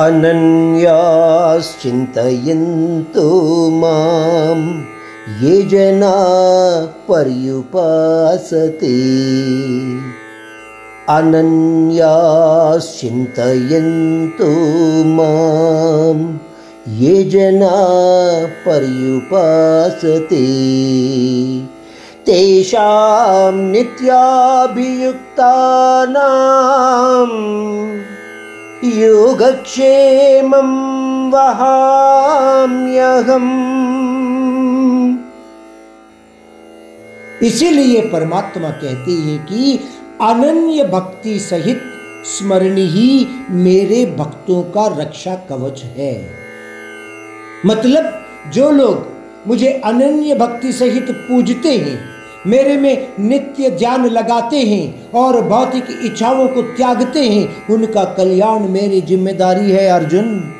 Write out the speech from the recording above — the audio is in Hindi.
अनन्याश्चिन्तयन्तु मां ये जना पर्युपासते। अनन्याश्चिन्तयन्तु मां ये जना पर्युपासते। तेषां नित्याभियुक्तानां योगक्षेमं वहाम्यहम्। इसीलिए परमात्मा कहते हैं कि अनन्य भक्ति सहित स्मरण ही मेरे भक्तों का रक्षा कवच है। मतलब जो लोग मुझे अनन्य भक्ति सहित पूजते हैं मेरे में नित्य ज्ञान लगाते हैं और भौतिक इच्छाओं को त्यागते हैं। उनका कल्याण मेरी ज़िम्मेदारी है, अर्जुन।